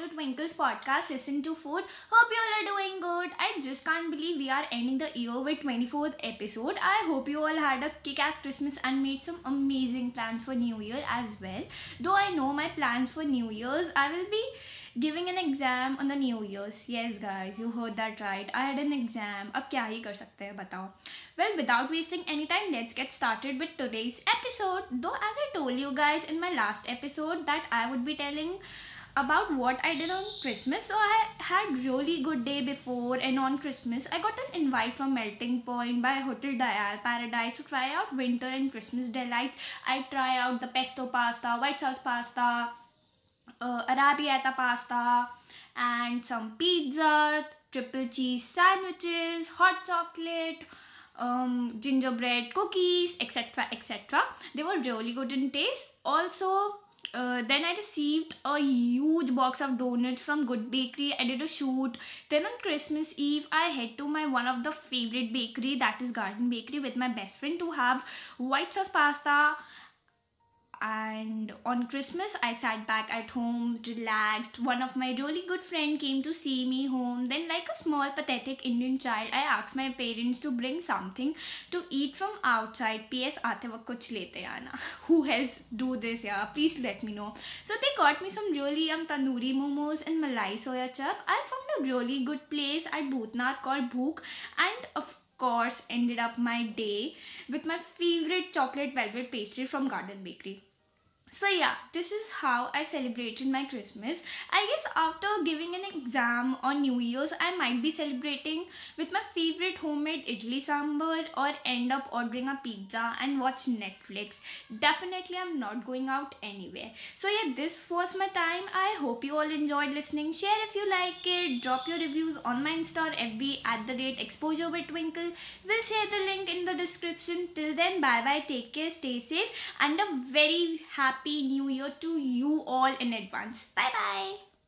podcast, Listen to Food. Hope you all are doing good. I just can't believe we are ending the year with 24th episode. I hope you all had a kick-ass Christmas and made some amazing plans for New Year as well. Though I know my plans for New Year's, I will be giving an exam on the New Year's. Yes, guys, you heard that right. I had an exam. अब क्या ही कर सकते हैं बताओ Well, without wasting any time, let's get started with today's episode. Though, as I told you guys in my last episode, that I would be telling about what I did on Christmas. So I had really good day before and on Christmas I got an invite from Melting Point by Hotel Dayal Paradise to try out winter and Christmas delights. I try out the pesto pasta, white sauce pasta, uh, arrabbiata pasta and some pizza, triple cheese sandwiches, hot chocolate, um, gingerbread cookies, etc. etc. They were really good in taste. Also, uh, then I received a huge box of donuts from Good Bakery. I did a shoot. Then on Christmas Eve, I head to my one of the favorite bakery that is Garden Bakery with my best friend to have white sauce pasta and on christmas i sat back at home relaxed. One of my really good friend came to see me home. Then like a small pathetic indian child i asked my parents to bring something to eat from outside. Ps kuch lete aana. Who else do this yeah please let me know. So they got me some really yum tandoori momos and malai soya chup i found a really good place at bhutnath called bhook and of course ended up my day with my favorite chocolate velvet pastry from garden bakery so yeah this is how i celebrated my christmas. I guess after giving an exam on new year's i might be celebrating with my favorite homemade idli sambar or end up ordering a pizza and watch netflix. Definitely i'm not going out anywhere. So yeah this was my time. I hope you all enjoyed listening. Share if you like it. Drop your reviews on my insta fb at the rate exposure with twinkle. We'll share the link in the description. Till then bye bye take care. Stay safe. And a very happy happy new year to you all in advance. Bye bye.